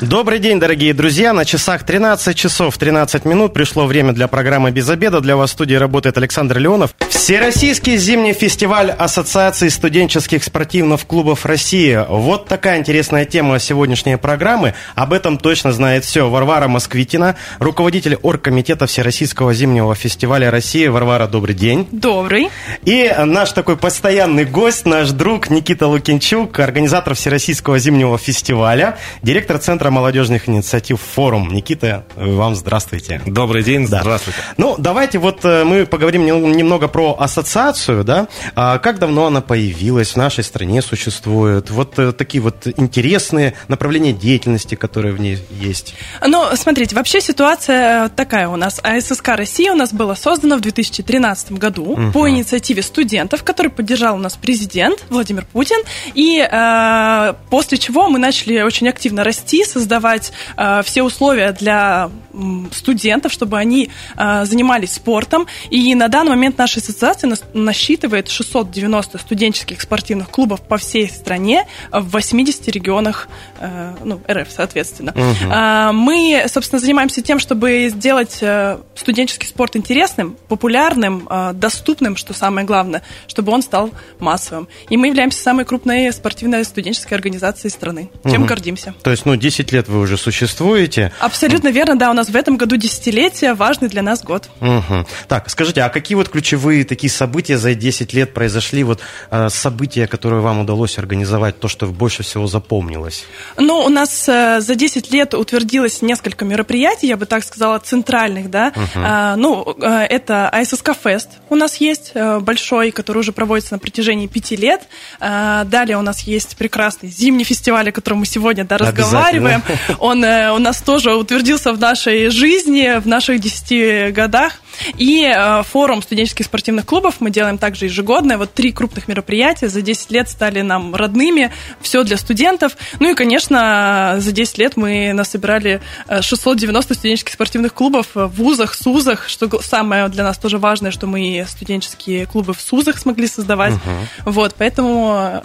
Добрый день, дорогие друзья. На часах 13 часов 13 минут пришло время для программы «Без обеда». Для вас в студии работает Александр Леонов. Всероссийский зимний фестиваль Ассоциации студенческих спортивных клубов России. Вот такая интересная тема сегодняшней программы. Об этом точно знает все Варвара Москвитина, руководитель оргкомитета Всероссийского зимнего фестиваля России. Варвара, добрый день. Добрый. И наш такой постоянный гость, наш друг Никита Лукинчук, организатор Всероссийского зимнего фестиваля, директор Центра молодежных инициатив «Форум». Никита, вам здравствуйте. Добрый день, да. здравствуйте. Ну, давайте вот э, мы поговорим немного про ассоциацию, да. А как давно она появилась, в нашей стране существует? Вот э, такие вот интересные направления деятельности, которые в ней есть. Ну, смотрите, вообще ситуация такая у нас. АССК России у нас была создана в 2013 году угу. по инициативе студентов, который поддержал у нас президент Владимир Путин. И э, после чего мы начали очень активно расти, создавать э, все условия для студентов, чтобы они э, занимались спортом. И на данный момент наша ассоциация насчитывает 690 студенческих спортивных клубов по всей стране в 80 регионах э, ну, РФ, соответственно. Угу. Э, мы, собственно, занимаемся тем, чтобы сделать э, студенческий спорт интересным, популярным, э, доступным, что самое главное, чтобы он стал массовым. И мы являемся самой крупной спортивной студенческой организацией страны, чем угу. гордимся. То есть, ну, 10 10 лет вы уже существуете. Абсолютно верно, да, у нас в этом году десятилетие, важный для нас год. Угу. Так, скажите, а какие вот ключевые такие события за 10 лет произошли, вот э, события, которые вам удалось организовать, то, что больше всего запомнилось? Ну, у нас э, за 10 лет утвердилось несколько мероприятий, я бы так сказала, центральных, да. Угу. Э, ну, э, это АССК Фест у нас есть, большой, который уже проводится на протяжении пяти лет. Э, далее у нас есть прекрасный зимний фестиваль, о котором мы сегодня да, разговариваем. Он э, у нас тоже утвердился в нашей жизни, в наших 10 годах. И э, форум студенческих спортивных клубов мы делаем также ежегодно. Вот три крупных мероприятия за 10 лет стали нам родными. Все для студентов. Ну и, конечно, за 10 лет мы насобирали 690 э, студенческих спортивных клубов в вузах, СУЗах, что самое для нас тоже важное, что мы студенческие клубы в СУЗах смогли создавать. Угу. Вот, поэтому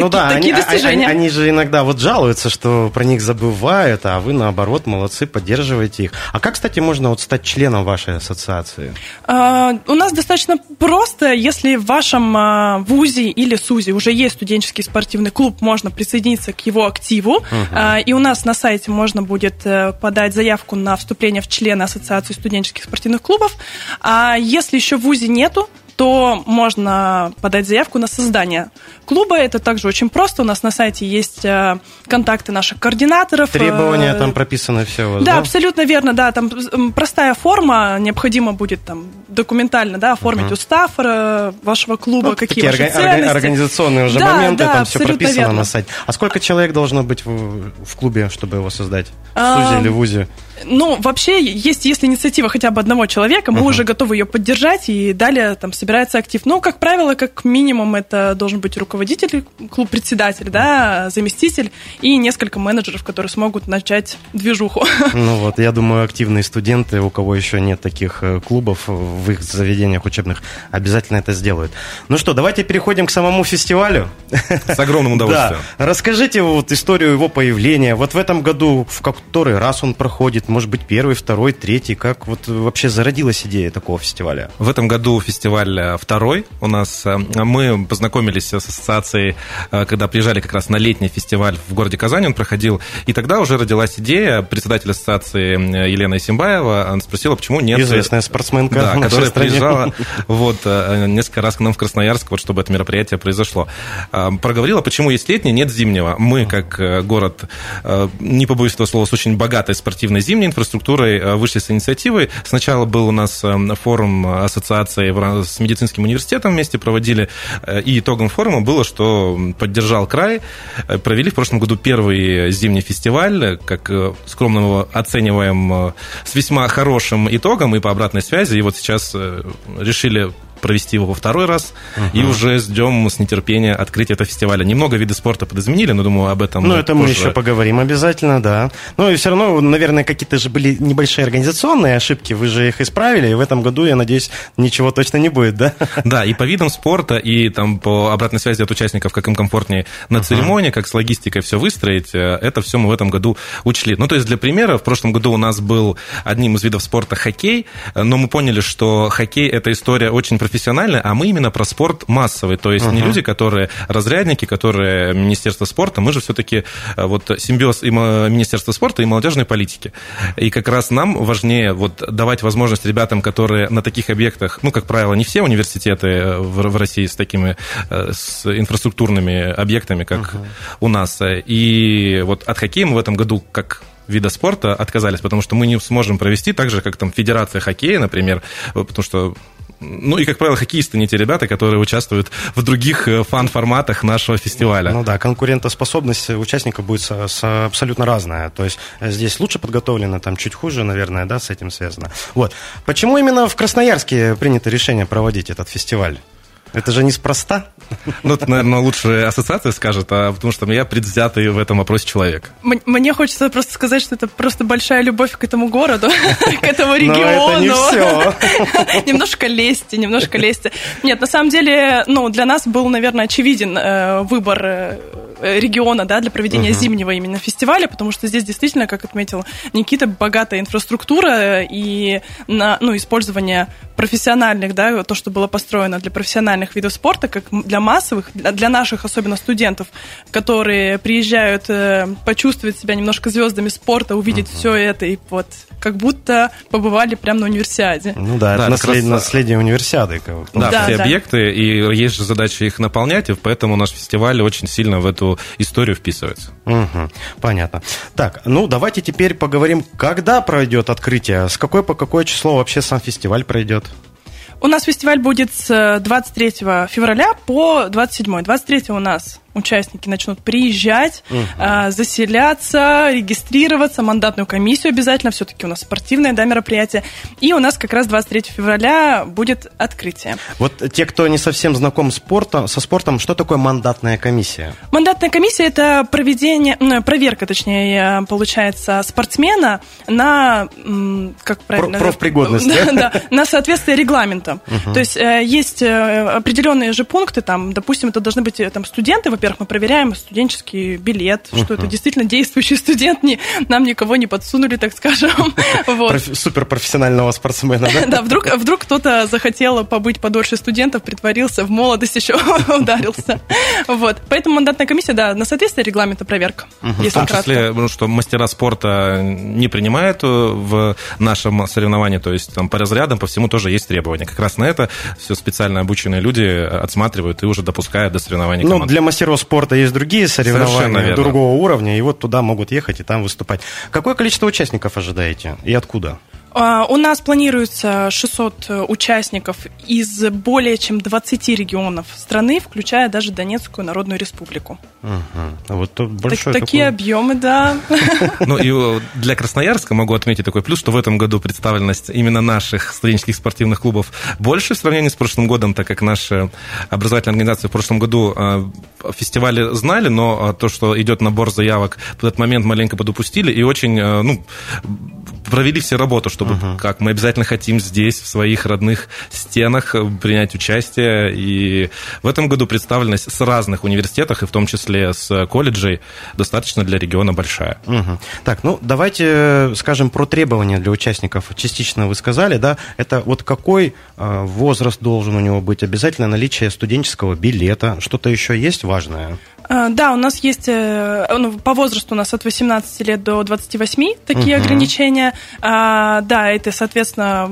ну да, такие они, достижения. Они, они же иногда вот жалуются, что про них забывают, а вы наоборот молодцы, поддерживаете их. А как, кстати, можно вот стать членом вашей ассоциации? А, у нас достаточно просто, если в вашем а, вузе или СУЗе уже есть студенческий спортивный клуб, можно присоединиться к его активу. Угу. А, и у нас на сайте можно будет а, подать заявку на вступление в члены Ассоциации студенческих спортивных клубов. А если еще в вузе нету, то можно подать заявку на создание клуба. Это также очень просто. У нас на сайте есть э, контакты наших координаторов. Требования э, там прописаны все. Вас, да, да, абсолютно верно, да. Там простая форма, необходимо будет там документально, да, оформить угу. устав э, вашего клуба, ну, какие такие ваши орга- организационные уже да, моменты, да, там все прописано верно. на сайте. А сколько человек должно быть в, в клубе, чтобы его создать? В СУЗе или в ВУЗе? Ну, вообще, есть, если инициатива хотя бы одного человека, мы uh-huh. уже готовы ее поддержать, и далее там собирается актив. Ну, как правило, как минимум, это должен быть руководитель, клуб-председатель, да, заместитель и несколько менеджеров, которые смогут начать движуху. Ну вот, я думаю, активные студенты, у кого еще нет таких э, клубов в их заведениях учебных, обязательно это сделают. Ну что, давайте переходим к самому фестивалю. С огромным удовольствием. Да. Расскажите вот историю его появления. Вот в этом году, в который раз он проходит, может быть, первый, второй, третий? Как вот вообще зародилась идея такого фестиваля? В этом году фестиваль э, второй у нас. Э, мы познакомились с ассоциацией, э, когда приезжали как раз на летний фестиваль в городе Казани, он проходил. И тогда уже родилась идея, председатель ассоциации Елена Исимбаева спросила, почему нет... Известная спортсменка. Да, которая приезжала вот, несколько раз к нам в Красноярск, вот, чтобы это мероприятие произошло. Проговорила, почему есть летний, нет зимнего. Мы, как город, не побоюсь этого слова, с очень богатой спортивной зимой, зимней инфраструктурой э, вышли с инициативой. Сначала был у нас э, форум ассоциации с медицинским университетом вместе проводили, э, и итогом форума было, что поддержал край. Провели в прошлом году первый зимний фестиваль, как скромно его оцениваем, с весьма хорошим итогом и по обратной связи. И вот сейчас решили провести его во второй раз, и уже ждем с нетерпения открытия этого фестиваля. Немного виды спорта подизменили, но думаю, об этом Ну, это мы еще поговорим обязательно, да. Ну, и все равно, наверное, какие-то же были небольшие организационные ошибки, вы же их исправили, и в этом году, я надеюсь, ничего точно не будет, да? Да, и по видам спорта, и там по обратной связи от участников, как им комфортнее на церемонии, как с логистикой все выстроить, э, это все мы в этом году учли. Ну, то есть, для примера, в прошлом году у нас был одним из видов спорта хоккей, но мы поняли, что хоккей – это история очень профессиональная, а мы именно про спорт массовый, то есть uh-huh. не люди, которые разрядники, которые Министерство спорта, мы же все-таки э, вот симбиоз и Министерства спорта и молодежной политики. И как раз нам важнее вот давать возможность ребятам, которые на таких объектах, ну, как правило, не все университеты э, в, России с такими э, с инфраструктурными объектами, как uh-huh. у нас. И вот от хоккея мы в этом году, как вида спорта отказались, потому что мы не сможем провести так же, как там Федерация хоккея, например, потому что ну и, как правило, хоккеисты не те ребята, которые участвуют в других э, фан-форматах нашего фестиваля. Ну да, конкурентоспособность участников будет с, с абсолютно разная. То есть э, здесь лучше подготовлено, там чуть хуже, наверное, да, с этим связано. Вот. Почему именно в Красноярске принято решение проводить этот фестиваль? Это же неспроста. Ну, это, наверное, лучше ассоциация скажет, а потому что я предвзятый в этом вопросе человек. Мне хочется просто сказать, что это просто большая любовь к этому городу, к этому региону. Немножко лести, немножко лести. Нет, на самом деле, ну, для нас был, наверное, очевиден э, выбор э, региона, да, для проведения uh-huh. зимнего именно фестиваля, потому что здесь действительно, как отметил Никита, богатая инфраструктура и на, ну, использование профессиональных, да, то, что было построено для профессиональных видов спорта, как для массовых, для наших особенно студентов, которые приезжают э, почувствовать себя немножко звездами спорта, увидеть uh-huh. все это и вот как будто побывали прямо на универсиаде. Ну да, да это наслед... раз... наследие универсиады. Да, да, все да. объекты, и есть же задача их наполнять, и поэтому наш фестиваль очень сильно в эту историю вписывается. Угу, понятно. Так, ну давайте теперь поговорим, когда пройдет открытие, с какой по какое число вообще сам фестиваль пройдет? У нас фестиваль будет с 23 февраля по 27. 23 у нас участники начнут приезжать, угу. э, заселяться, регистрироваться, мандатную комиссию обязательно, все-таки у нас спортивное да, мероприятие. И у нас как раз 23 февраля будет открытие. Вот те, кто не совсем знаком спортом, со спортом, что такое мандатная комиссия? Мандатная комиссия – это проведение, проверка, точнее, получается, спортсмена на, как правильно? Профпригодность, да? Да, на соответствие регламента. То есть э, есть э, определенные же пункты, там, допустим, это должны быть э, там, студенты, во-первых, мы проверяем студенческий билет, uh-huh. что это действительно действующий студент, не, нам никого не подсунули, так скажем. Вот. Суперпрофессионального спортсмена, да? Да, вдруг, вдруг кто-то захотел побыть подольше студентов, притворился, в молодость еще ударился. Вот. Поэтому мандатная комиссия, да, на соответствие регламента проверка. Uh-huh. В том числе, ну, что мастера спорта не принимают э, в нашем соревновании, то есть там по разрядам, по всему тоже есть требования. Как раз на это все специально обученные люди отсматривают и уже допускают до соревнований Ну, для мастеров спорта есть другие соревнования другого уровня, и вот туда могут ехать и там выступать. Какое количество участников ожидаете и откуда? А, у нас планируется 600 э, участников из более чем 20 регионов страны, включая даже Донецкую Народную Республику. Угу. Вот тут большой так, такие объемы, да. Ну и э, для Красноярска могу отметить такой плюс, что в этом году представленность именно наших студенческих спортивных клубов больше в сравнении с прошлым годом, так как наши образовательные организации в прошлом году э, фестивали знали, но то, что идет набор заявок, в этот момент маленько подупустили и очень, ну, провели все работу, чтобы uh-huh. как мы обязательно хотим здесь, в своих родных стенах, э, принять участие. И в этом году представленность с разных университетов, и в том числе с колледжей, достаточно для региона большая. Uh-huh. Так, ну давайте э, скажем про требования для участников. Частично вы сказали, да? Это вот какой э, возраст должен у него быть? Обязательно наличие студенческого билета. Что-то еще есть важное? А, да, у нас есть, э, ну, по возрасту у нас от 18 лет до 28 такие угу. ограничения. А, да, это, соответственно,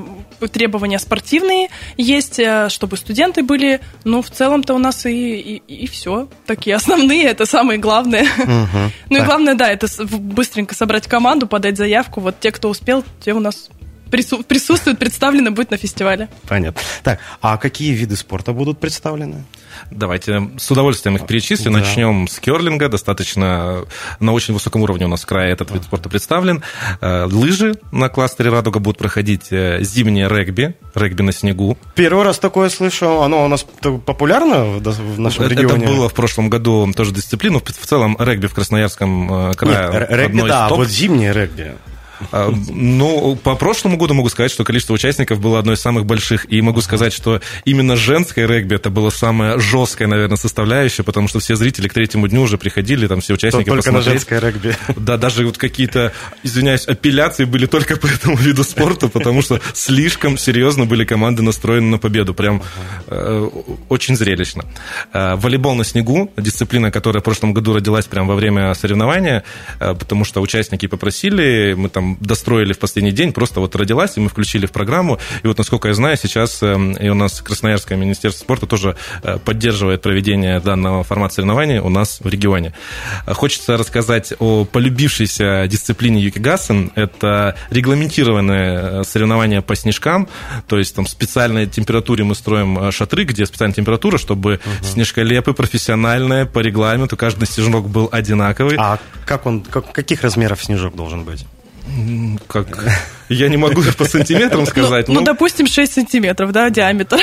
требования спортивные есть, э, чтобы студенты были. Ну, в целом-то у нас и, и, и все. Такие основные, это самые главные. Угу. Ну и главное, да, это быстренько собрать команду, подать заявку. Вот те, кто успел, те у нас присутствует, представлено будет на фестивале. Понятно. Так, а какие виды спорта будут представлены? Давайте с удовольствием их перечислю. Да. Начнем с керлинга. Достаточно на очень высоком уровне у нас в крае этот вид спорта представлен. Э, лыжи на кластере «Радуга» будут проходить. Э, зимнее регби, регби на снегу. Первый раз такое слышу. Оно у нас популярно в нашем это регионе? Это было в прошлом году тоже дисциплину. В целом регби в Красноярском э, крае Нет, регби, да, а вот зимнее регби. А, ну, по прошлому году могу сказать, что количество участников было одно из самых больших. И могу сказать, что именно женское регби это было самое жесткое, наверное, составляющее, потому что все зрители к третьему дню уже приходили, там все участники Только посмотреть. на женское регби. Да, даже вот какие-то, извиняюсь, апелляции были только по этому виду спорта, потому что слишком серьезно были команды настроены на победу. Прям э, очень зрелищно. Э, волейбол на снегу, дисциплина, которая в прошлом году родилась прямо во время соревнования, э, потому что участники попросили, мы там достроили в последний день, просто вот родилась, и мы включили в программу. И вот, насколько я знаю, сейчас эм, и у нас Красноярское министерство спорта тоже э, поддерживает проведение данного формата соревнований у нас в регионе. Хочется рассказать о полюбившейся дисциплине юкигасен. Это регламентированное э, соревнование по снежкам, то есть там специальной температуре мы строим э, шатры, где специальная температура, чтобы угу. снежколепы профессиональные по регламенту, каждый снежок был одинаковый. А как он, как, каких размеров снежок должен быть? Как я не могу по сантиметрам сказать. Ну, ну, допустим, 6 сантиметров, да, диаметр.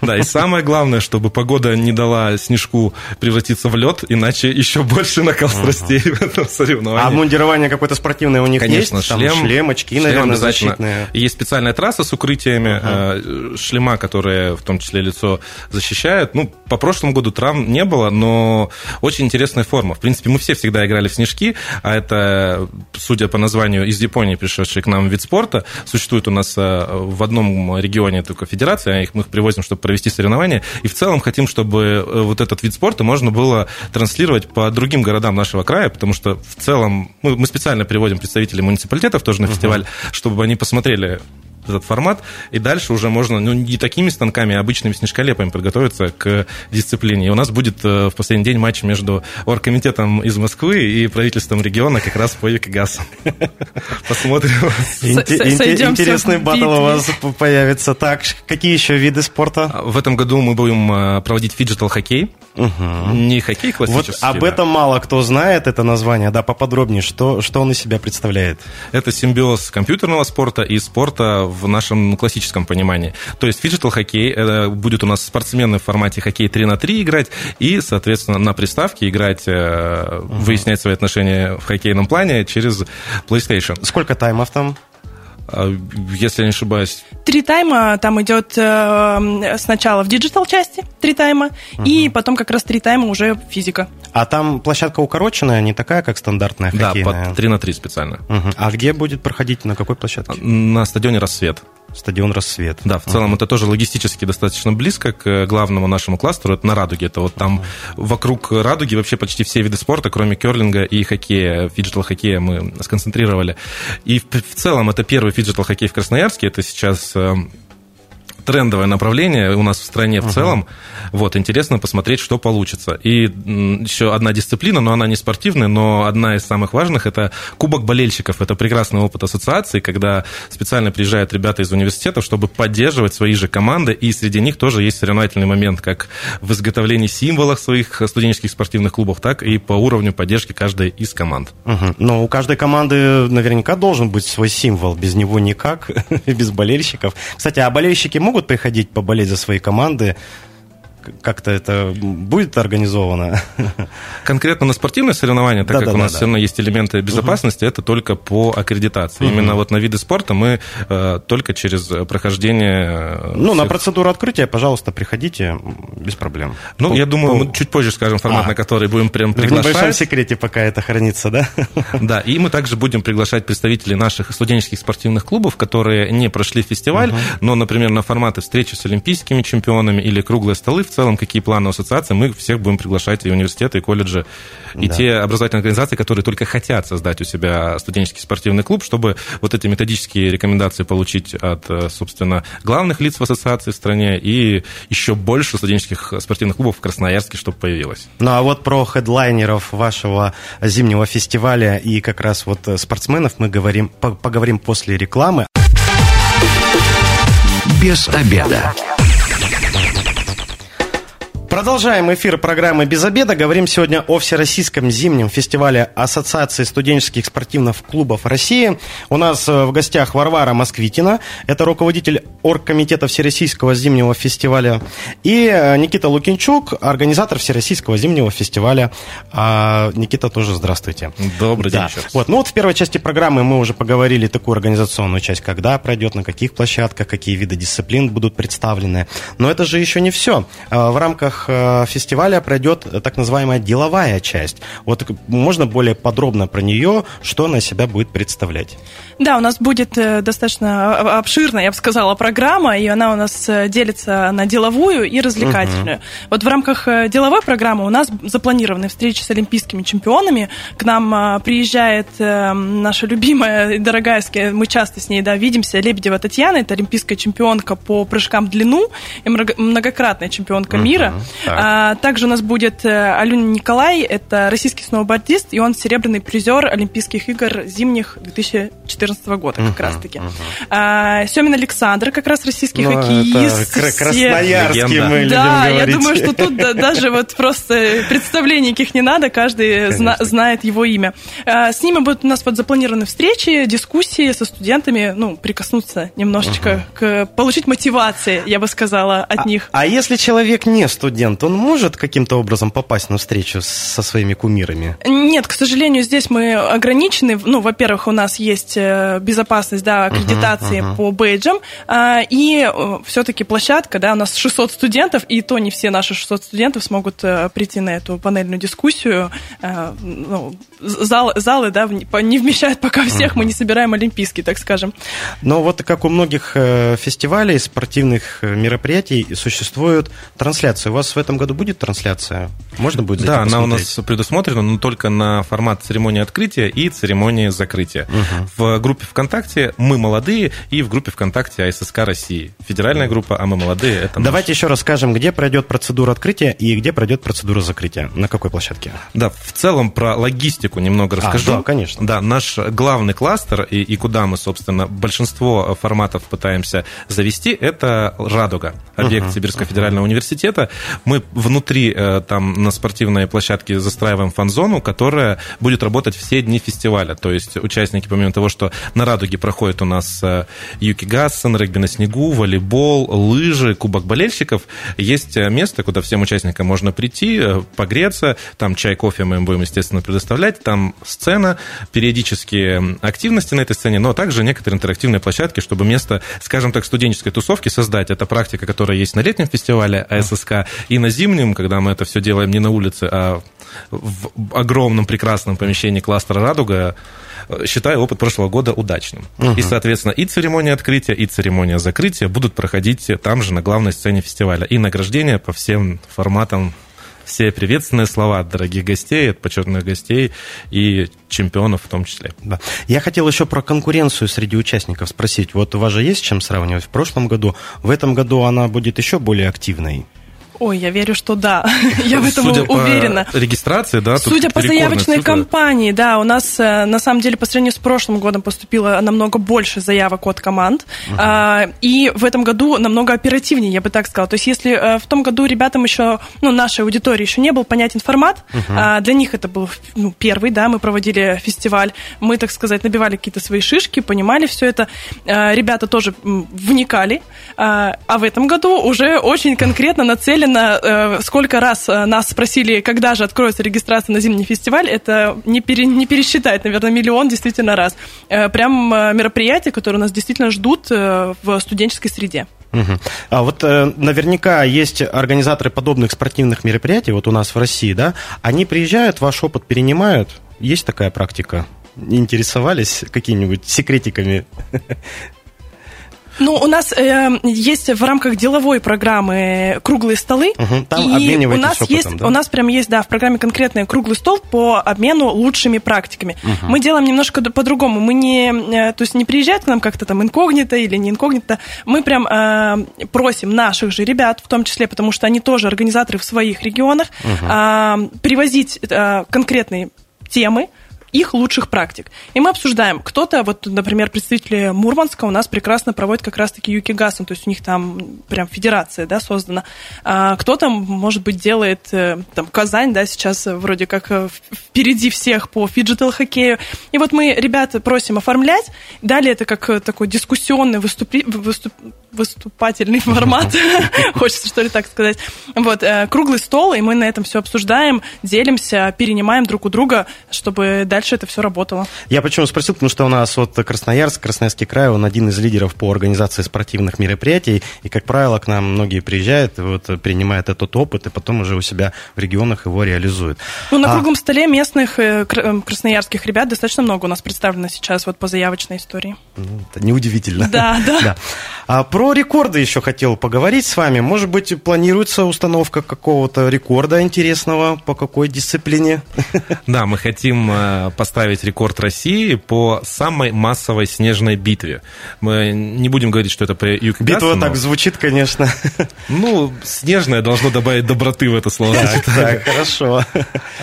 Да, и самое главное, чтобы погода не дала снежку превратиться в лед, иначе еще больше накал страстей в этом соревновании. А мундирование какое-то спортивное у них Конечно, есть? шлем. Там шлем, очки, шлем наверное, защитные. Есть специальная трасса с укрытиями, uh-huh. шлема, которые в том числе лицо защищают. Ну, по прошлому году травм не было, но очень интересная форма. В принципе, мы все всегда играли в снежки, а это, судя по названию, из Японии пришедший к нам вид спорта. Существует у нас э, в одном регионе только федерация, их мы их привозим, чтобы провести соревнования. И в целом хотим, чтобы э, вот этот вид спорта можно было транслировать по другим городам нашего края, потому что в целом мы, мы специально приводим представителей муниципалитетов тоже на фестиваль, uh-huh. чтобы они посмотрели этот формат, и дальше уже можно, ну, не такими станками, а обычными снежколепами подготовиться к дисциплине. И у нас будет э, в последний день матч между оргкомитетом из Москвы и правительством региона как раз по юкигассену. Посмотрим. Интересный батл у вас появится. Так, какие еще виды спорта? А, в этом году мы будем э, проводить фиджитал-хоккей. Не хоккей классический. Вот об этом мало кто знает, это название. Да, поподробнее, что, что он из себя представляет? Это симбиоз компьютерного спорта и спорта в нашем классическом понимании. То есть фиджитал хоккей будет у нас спортсмены в формате хоккей 3 на 3 играть и, соответственно, на приставке играть, uh-huh. выяснять свои отношения в хоккейном плане через PlayStation. Сколько таймов там? А, если я не ошибаюсь. Три тайма там идет э, сначала в digital части, три тайма, угу. и потом как раз три тайма уже физика. А там площадка укороченная, не такая, как стандартная хоккейная? Да, под 3 на 3 специально. Угу. А где будет проходить, на какой площадке? На стадионе «Рассвет». Стадион «Рассвет». Да, в целом uh-huh. это тоже логистически достаточно близко к главному нашему кластеру, это на «Радуге». Это вот там uh-huh. вокруг «Радуги» вообще почти все виды спорта, кроме керлинга и хоккея, фиджитал-хоккея мы сконцентрировали. И в, в целом это первый фиджитал-хоккей в Красноярске, это сейчас э, трендовое направление у нас в стране в uh-huh. целом. Вот, интересно посмотреть, что получится. И еще одна дисциплина, но она не спортивная, но одна из самых важных, это Кубок болельщиков. Это прекрасный опыт ассоциации, когда специально приезжают ребята из университетов, чтобы поддерживать свои же команды, и среди них тоже есть соревновательный момент, как в изготовлении символов своих студенческих спортивных клубов, так и по уровню поддержки каждой из команд. Угу. Но у каждой команды наверняка должен быть свой символ, без него никак, без болельщиков. Кстати, а болельщики могут могут приходить поболеть за свои команды как-то это будет организовано? Конкретно на спортивные соревнования, так да, как да, у нас да, все равно есть элементы безопасности, угу. это только по аккредитации. Угу. Именно вот на виды спорта мы э, только через прохождение... Э, ну, всех... на процедуру открытия, пожалуйста, приходите без проблем. Ну, по, я думаю, по... мы чуть позже скажем формат, а, на который будем прям приглашать. В небольшом секрете пока это хранится, да? Да, и мы также будем приглашать представителей наших студенческих спортивных клубов, которые не прошли фестиваль, угу. но, например, на форматы встречи с олимпийскими чемпионами или круглые столы в целом, какие планы у ассоциации, мы всех будем приглашать и университеты, и колледжи, и да. те образовательные организации, которые только хотят создать у себя студенческий спортивный клуб, чтобы вот эти методические рекомендации получить от, э, собственно, главных лиц в ассоциации в стране и еще больше студенческих спортивных клубов в Красноярске, чтобы появилось. Ну а вот про хедлайнеров вашего зимнего фестиваля и как раз вот спортсменов мы говорим, поговорим после рекламы. Без обеда. Продолжаем эфир программы «Без обеда». Говорим сегодня о Всероссийском зимнем фестивале Ассоциации студенческих спортивных клубов России. У нас э, в гостях Варвара Москвитина, это руководитель оргкомитета Всероссийского зимнего фестиваля, и э, Никита Лукинчук, организатор Всероссийского зимнего фестиваля. А, Никита, тоже здравствуйте. Добрый день да. Вот, ну вот в первой части программы мы уже поговорили такую организационную часть, когда пройдет, на каких площадках, какие виды дисциплин будут представлены. Но это же еще не все. В рамках э, фестиваля пройдет так называемая деловая часть. Вот можно более подробно про нее, что она себя будет представлять? Да, у нас будет э, достаточно обширная, я бы сказала, программа, и она у нас э, делится на деловую и развлекательную. Угу. Вот в рамках деловой программы у нас запланированы встречи с олимпийскими чемпионами. К нам приезжает наша любимая и дорогая, мы часто с ней да, видимся, Лебедева Татьяна, это олимпийская чемпионка по прыжкам в длину и многократная чемпионка угу. мира. А, также у нас будет э, Алюня Николай, это российский сноубордист, и он серебряный призер Олимпийских игр зимних 2014 года как uh-huh, раз-таки. Uh-huh. А, Семин Александр, как раз российский ну, хоккеист. Это красноярский мы Да, я думаю, что тут даже вот просто представлений никаких не надо, каждый зна- знает его имя. А, с ними будут у нас вот запланированы встречи, дискуссии со студентами, ну, прикоснуться немножечко uh-huh. к получить мотивации, я бы сказала, от а, них. А если человек не студент, студент, он может каким-то образом попасть на встречу со своими кумирами? Нет, к сожалению, здесь мы ограничены. Ну, во-первых, у нас есть э, безопасность, да, аккредитации uh-huh, uh-huh. по бейджам, а, и э, все-таки площадка, да, у нас 600 студентов, и то не все наши 600 студентов смогут э, прийти на эту панельную дискуссию. Ну, зал, залы, да, не вмещают пока всех, uh-huh. мы не собираем олимпийский, так скажем. Но вот как у многих фестивалей, спортивных мероприятий, существует трансляция. У вас в этом году будет трансляция? Можно будет Да, она у нас предусмотрена, но только на формат церемонии открытия и церемонии закрытия. Угу. В группе ВКонтакте «Мы молодые» и в группе ВКонтакте АССК России. Федеральная группа «А мы молодые» — это Давайте наш. еще расскажем, где пройдет процедура открытия и где пройдет процедура закрытия. На какой площадке? Да, в целом про логистику немного а, расскажу. А, да, конечно. Да, наш главный кластер и, и куда мы, собственно, большинство форматов пытаемся завести, это «Радуга», объект uh Сибирского uh федерального университета мы внутри э, там на спортивной площадке застраиваем фан-зону, которая будет работать все дни фестиваля. То есть участники, помимо того, что на «Радуге» проходит у нас э, Юки Гассен, регби на снегу, волейбол, лыжи, кубок болельщиков, есть э, место, куда всем участникам можно прийти, погреться, там чай, кофе мы им будем, естественно, предоставлять, там сцена, периодические активности на этой сцене, но также некоторые интерактивные площадки, чтобы место, скажем так, студенческой тусовки создать. Это практика, которая есть на летнем фестивале АССК, и на зимнем, когда мы это все делаем не на улице, а в огромном прекрасном помещении кластера «Радуга», считаю опыт прошлого года удачным. Угу. И, соответственно, и церемония открытия, и церемония закрытия будут проходить там же, на главной сцене фестиваля. И награждения по всем форматам все приветственные слова от дорогих гостей, от почетных гостей и чемпионов в том числе. Да. Я хотел еще про конкуренцию среди участников спросить. Вот у вас же есть чем сравнивать в прошлом году? В этом году она будет еще более активной? Ой, я верю, что да. я в этом Судя уверена. По регистрации, да? Судя по заявочной цифры. кампании, да, у нас э, на самом деле по сравнению с прошлым годом поступило намного больше заявок от команд. Uh-huh. И в этом году намного оперативнее, я бы так сказала. То есть, если э, в том году ребятам еще, ну, нашей аудитории еще не был понятен формат, uh-huh. для них это был ну, первый, да, мы проводили фестиваль, мы, так сказать, набивали какие-то свои шишки, понимали все это. Ребята тоже вникали. А в этом году уже очень конкретно нацелен Честно, э, сколько раз э, нас спросили, когда же откроется регистрация на зимний фестиваль, это не, пере, не пересчитать, наверное, миллион действительно раз. Э, прям мероприятия, которые нас действительно ждут в студенческой среде. Угу. А вот э, наверняка есть организаторы подобных спортивных мероприятий, вот у нас в России, да, они приезжают, ваш опыт перенимают, есть такая практика? Интересовались какими-нибудь секретиками ну, у нас э, есть в рамках деловой программы круглые столы. Угу, там и у нас опытом, есть, да? у нас прям есть, да, в программе конкретный круглый стол по обмену лучшими практиками. Угу. Мы делаем немножко по-другому. Мы не, э, то есть не приезжает к нам как-то там инкогнито или не инкогнито. Мы прям э, просим наших же ребят, в том числе, потому что они тоже организаторы в своих регионах, угу. э, привозить э, конкретные темы, их лучших практик. И мы обсуждаем. Кто-то, вот, например, представители Мурманска у нас прекрасно проводят как раз-таки юкигассен, то есть у них там прям федерация, да, создана. А кто-то, может быть, делает, э, там, Казань, да, сейчас вроде как э, впереди всех по фиджитал-хоккею. И вот мы ребята просим оформлять. Далее это как э, такой дискуссионный выступи... выступ... выступательный формат, хочется что ли так сказать. Вот, круглый стол, и мы на этом все обсуждаем, делимся, перенимаем друг у друга, чтобы дальше дальше это все работало. Я почему спросил, потому что у нас вот Красноярск, Красноярский край, он один из лидеров по организации спортивных мероприятий, и, как правило, к нам многие приезжают, вот, принимают этот опыт, и потом уже у себя в регионах его реализуют. Ну, на а... круглом столе местных э, э, красноярских ребят достаточно много у нас представлено сейчас вот по заявочной истории. Ну, это неудивительно. Да, да. да. А про рекорды еще хотел поговорить с вами. Может быть, планируется установка какого-то рекорда интересного по какой дисциплине? Да, мы хотим э, поставить рекорд России по самой массовой снежной битве. Мы не будем говорить, что это при Юг Битва так звучит, конечно. Ну, снежная должно добавить доброты в это слово. Так, так, хорошо.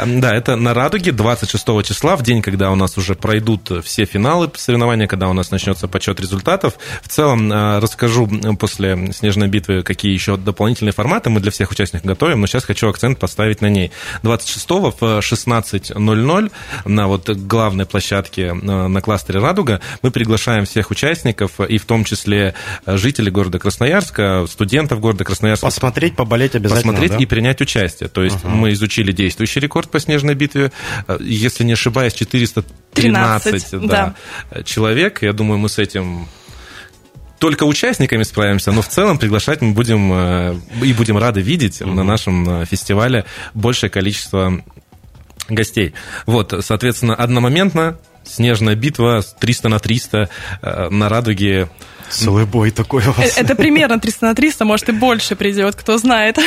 Да, это на Радуге 26 числа, в день, когда у нас уже пройдут все финалы соревнования, когда у нас начнется подсчет результатов. В целом, э, расскажу после снежной битвы, какие еще дополнительные форматы мы для всех участников готовим, но сейчас хочу акцент поставить на ней. 26 в 16.00 на вот вот главной площадке э, на кластере «Радуга» мы приглашаем всех участников, и в том числе э, жителей города Красноярска, студентов города Красноярска. Посмотреть, поболеть обязательно, Посмотреть да? и принять участие. То есть uh-huh. мы изучили действующий рекорд по снежной битве. Э, если не ошибаюсь, 413 13, да, да. человек. Я думаю, мы с этим только участниками справимся, но в целом приглашать мы будем и будем рады видеть mm-hmm. на нашем фестивале большее количество гостей. Вот, соответственно, одномоментно снежная битва 300 на 300 э, на радуге. Целый бой такой у вас. Э, это примерно 300 на 300, может и больше придет, кто знает.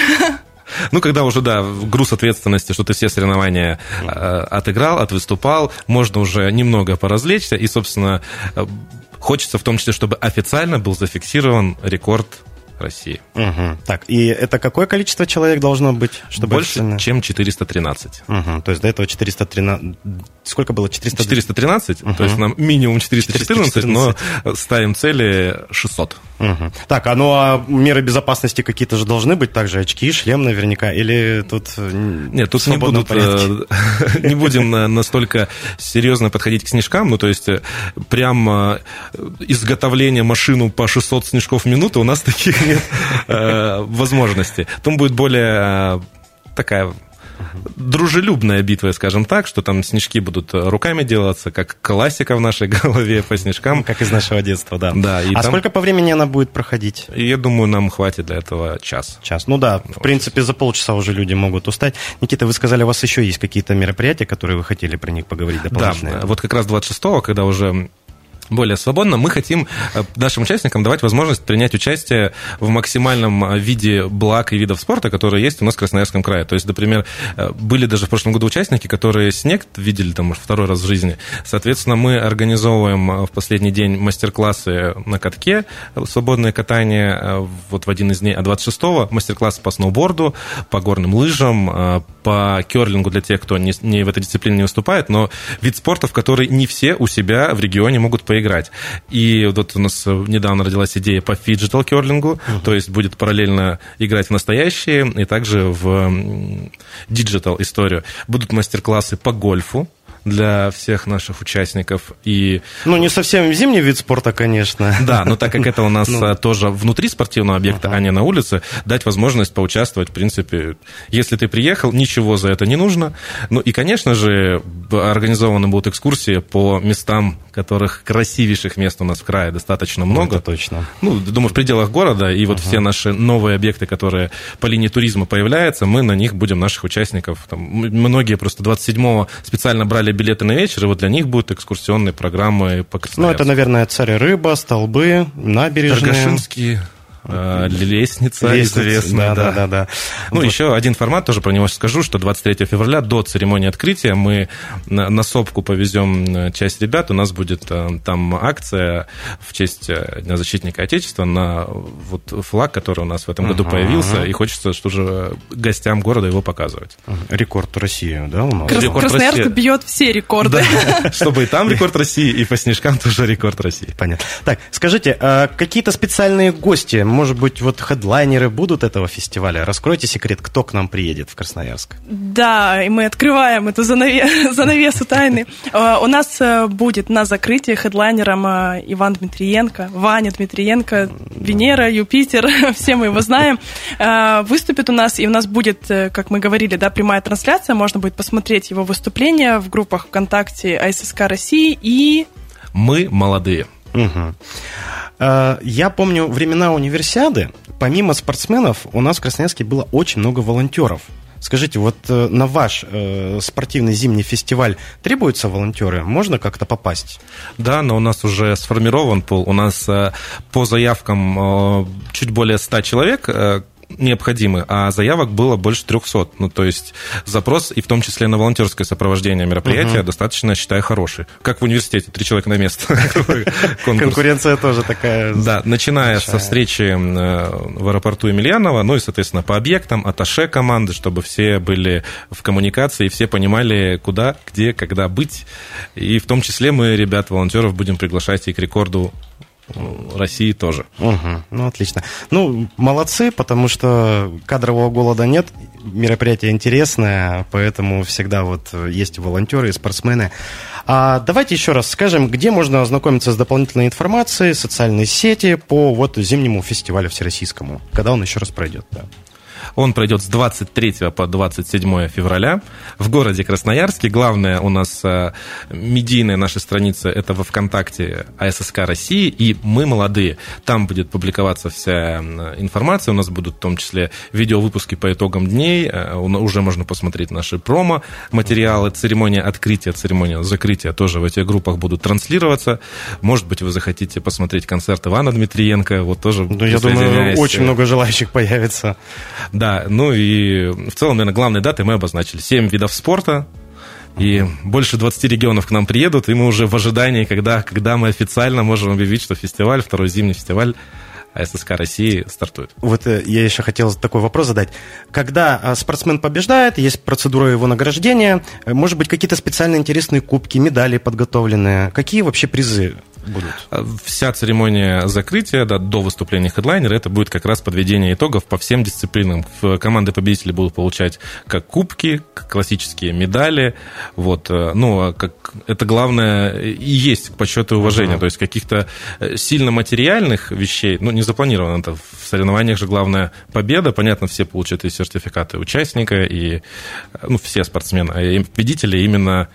Ну, когда уже, да, груз ответственности, что ты все соревнования э, отыграл, отвыступал, можно уже немного поразвлечься, и, собственно, э, хочется в том числе, чтобы официально был зафиксирован рекорд России. Угу. Так, и это какое количество человек должно быть? Чтобы Больше, официально... чем 413. Угу. То есть до этого 413... Сколько было? 400... 413, угу. то есть нам минимум 414, 414, но ставим цели 600. Угу. Так, а ну а меры безопасности какие-то же должны быть также, очки, шлем наверняка, или тут Нет, тут не будут, э, не будем настолько серьезно подходить к снежкам, ну то есть э, прям э, изготовление машину по 600 снежков в минуту у нас таких нет возможности. Там будет более такая дружелюбная битва, скажем так, что там снежки будут руками делаться, как классика в нашей голове по снежкам. Как из нашего детства, да. да и а там... сколько по времени она будет проходить? Я думаю, нам хватит для этого час. Час. Ну да, в принципе, за полчаса уже люди могут устать. Никита, вы сказали, у вас еще есть какие-то мероприятия, которые вы хотели про них поговорить дополнительно? Да, вот как раз 26-го, когда уже более свободно. Мы хотим э, нашим участникам давать возможность принять участие в максимальном э, виде благ и видов спорта, которые есть у нас в Красноярском крае. То есть, например, э, были даже в прошлом году участники, которые снег видели там второй раз в жизни. Соответственно, мы организовываем в последний день мастер-классы на катке, свободное катание вот в один из дней, а 26-го мастер-классы по сноуборду, по горным лыжам, по керлингу для тех, кто не, не в этой дисциплине не выступает, но вид спорта, в который не все у себя в регионе могут поиграть. И вот у нас недавно родилась идея по фиджитал керлингу, uh-huh. то есть будет параллельно играть в настоящие и также в digital историю. Будут мастер-классы по гольфу, для всех наших участников. И... Ну, не совсем зимний вид спорта, конечно. Да, но так как это у нас ну... А, тоже внутри спортивного объекта, ага. а не на улице, дать возможность поучаствовать, в принципе. Если ты приехал, ничего за это не нужно. Ну и, конечно же, организованы будут экскурсии по местам, которых красивейших мест у нас в крае достаточно много. Ну, это точно. Ну, думаю, в пределах города. И вот ага. все наши новые объекты, которые по линии туризма появляются, мы на них будем наших участников. Там, многие просто 27-го специально брали покупали билеты на вечер, и вот для них будут экскурсионные программы по Красноярску. Ну, это, наверное, царь рыба, столбы, набережные. Торгашинские лестница, Лестница, известная. да, да, да, да. Ну, Вот. еще один формат тоже про него скажу, что 23 февраля до церемонии открытия мы на, на сопку повезем э, часть ребят. У нас будет э, там акция в честь э, Дня защитника Отечества на вот флаг, который у нас в этом году Ага. появился. И хочется, что же гостям города его показывать. Рекорд России, да, у нас? Крас- Рекорд Красноярск России. бьет все рекорды. Чтобы и там рекорд России, и по снежкам тоже рекорд России. Понятно. Так, скажите, а какие-то специальные гости, может быть, вот хедлайнеры будут этого фестиваля? Раскройте секрет, кто к нам приедет в Красноярск. Да, и мы открываем эту занаве- занавесу тайны. Э, У нас э, будет на закрытии хедлайнером э, Иван Дмитриенко, Ваня Дмитриенко, Венера, Юпитер, все мы его знаем. Выступит у нас, и у нас будет, как мы говорили, да, прямая трансляция, можно будет посмотреть его выступления в группах ВКонтакте АССК России и Мы молодые. А, Я помню времена универсиады, помимо спортсменов, у нас в Красноярске было очень много волонтеров. Скажите, вот э, на ваш э, спортивный зимний фестиваль требуются волонтеры? Можно как-то попасть? Да, но у нас уже сформирован пул. У нас по заявкам чуть более 100 человек необходимы, а заявок было больше 300. Ну, то есть запрос, и в том числе на волонтерское сопровождение мероприятия, достаточно, считаю, хороший. Как в университете, три человека на место. Конкуренция тоже такая. Да, начиная со встречи э, в аэропорту Емельянова, ну и, соответственно, по объектам, аташе команды, чтобы все были в коммуникации, все понимали, куда, где, когда быть. И в том числе мы ребят, волонтеров, будем приглашать и к рекорду России тоже. Мгм. Ну, отлично. Ну, молодцы, потому что кадрового голода нет, мероприятие интересное, поэтому всегда вот есть волонтеры, и спортсмены. А давайте еще раз скажем, где можно ознакомиться с дополнительной информацией, социальные сети по вот зимнему фестивалю всероссийскому, когда он еще раз пройдет. Да. Он пройдет с 23 по 27 февраля в городе Красноярске. Главная у нас э, медийная наша страница это во ВКонтакте АССК России и «Мы молодые». Там будет публиковаться вся информация. У нас будут в том числе видеовыпуски по итогам дней. Э, Уже можно посмотреть наши промо-материалы. Церемония открытия, церемония закрытия тоже в этих группах будут транслироваться. Может быть, вы захотите посмотреть концерт Ивана Дмитриенко. Вот тоже Ну, я думаю, очень много желающих появится. Да, ну и в целом, наверное, главные даты мы обозначили. Семь видов спорта, и больше 20 регионов к нам приедут, и мы уже в ожидании, когда, когда мы официально можем объявить, что фестиваль, второй зимний фестиваль АССК России стартует. Вот э, я еще хотел такой вопрос задать. Когда а, спортсмен побеждает, есть процедура его награждения, э, может быть, какие-то специально интересные кубки, медали подготовленные. Какие вообще призы будут? Вся церемония закрытия да, до выступления хедлайнера, это будет как раз подведение итогов по всем дисциплинам. Команды победителей будут получать как кубки, как классические медали. Вот, э, ну, а как, это главное и есть к почету и уважению. То есть каких-то э, сильно материальных вещей, ну, не запланировано это. В соревнованиях же главная победа. Понятно, все получат и сертификаты участника, и э, ну, все спортсмены. И победители именно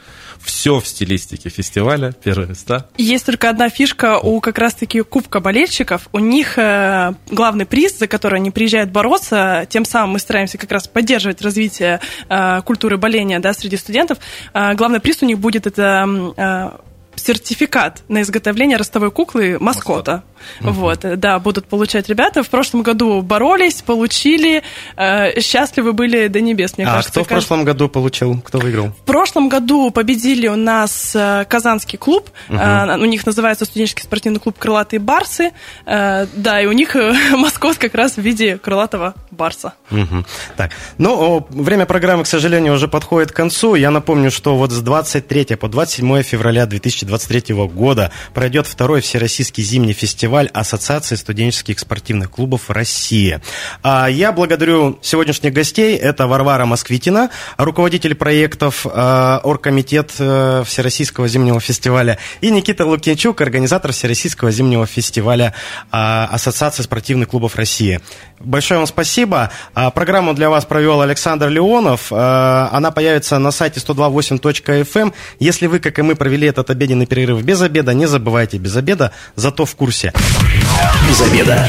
все в стилистике фестиваля, первые места. Есть только одна фишка у как раз-таки Кубка болельщиков. У них э, главный приз, за который они приезжают бороться, тем самым мы стараемся как раз поддерживать развитие э, культуры боления да, среди студентов. Э, главный приз у них будет это сертификат на изготовление ростовой куклы маскота. Вот, э, да, будут получать ребята. В прошлом году боролись, получили, э, счастливы были до небес, мне а кажется. кто в Каждый- прошлом году получил? Кто выиграл? в прошлом году победили у нас э, Казанский клуб. Э, У них называется студенческий спортивный клуб «Крылатые барсы». Э, Да, и у них э, маскот как раз в виде крылатого барса. Мгм. Так, ну, время программы, к сожалению, уже подходит к концу. Я напомню, что вот с 23 по 27 февраля 2023 года пройдет второй Всероссийский зимний фестиваль Ассоциации студенческих спортивных клубов России. А я благодарю сегодняшних гостей. Это Варвара Москвитина, руководитель проектов э, Оргкомитет э, Всероссийского зимнего фестиваля, и Никита Лукьянчук, организатор Всероссийского зимнего фестиваля э, Ассоциации спортивных клубов России. Большое вам спасибо. А, Программу для вас провел Александр Леонов. А, Она появится на сайте 128.fm. Если вы, как и мы, провели этот обеденный перерыв без обеда, не забывайте без обеда, зато в курсе. Без обеда.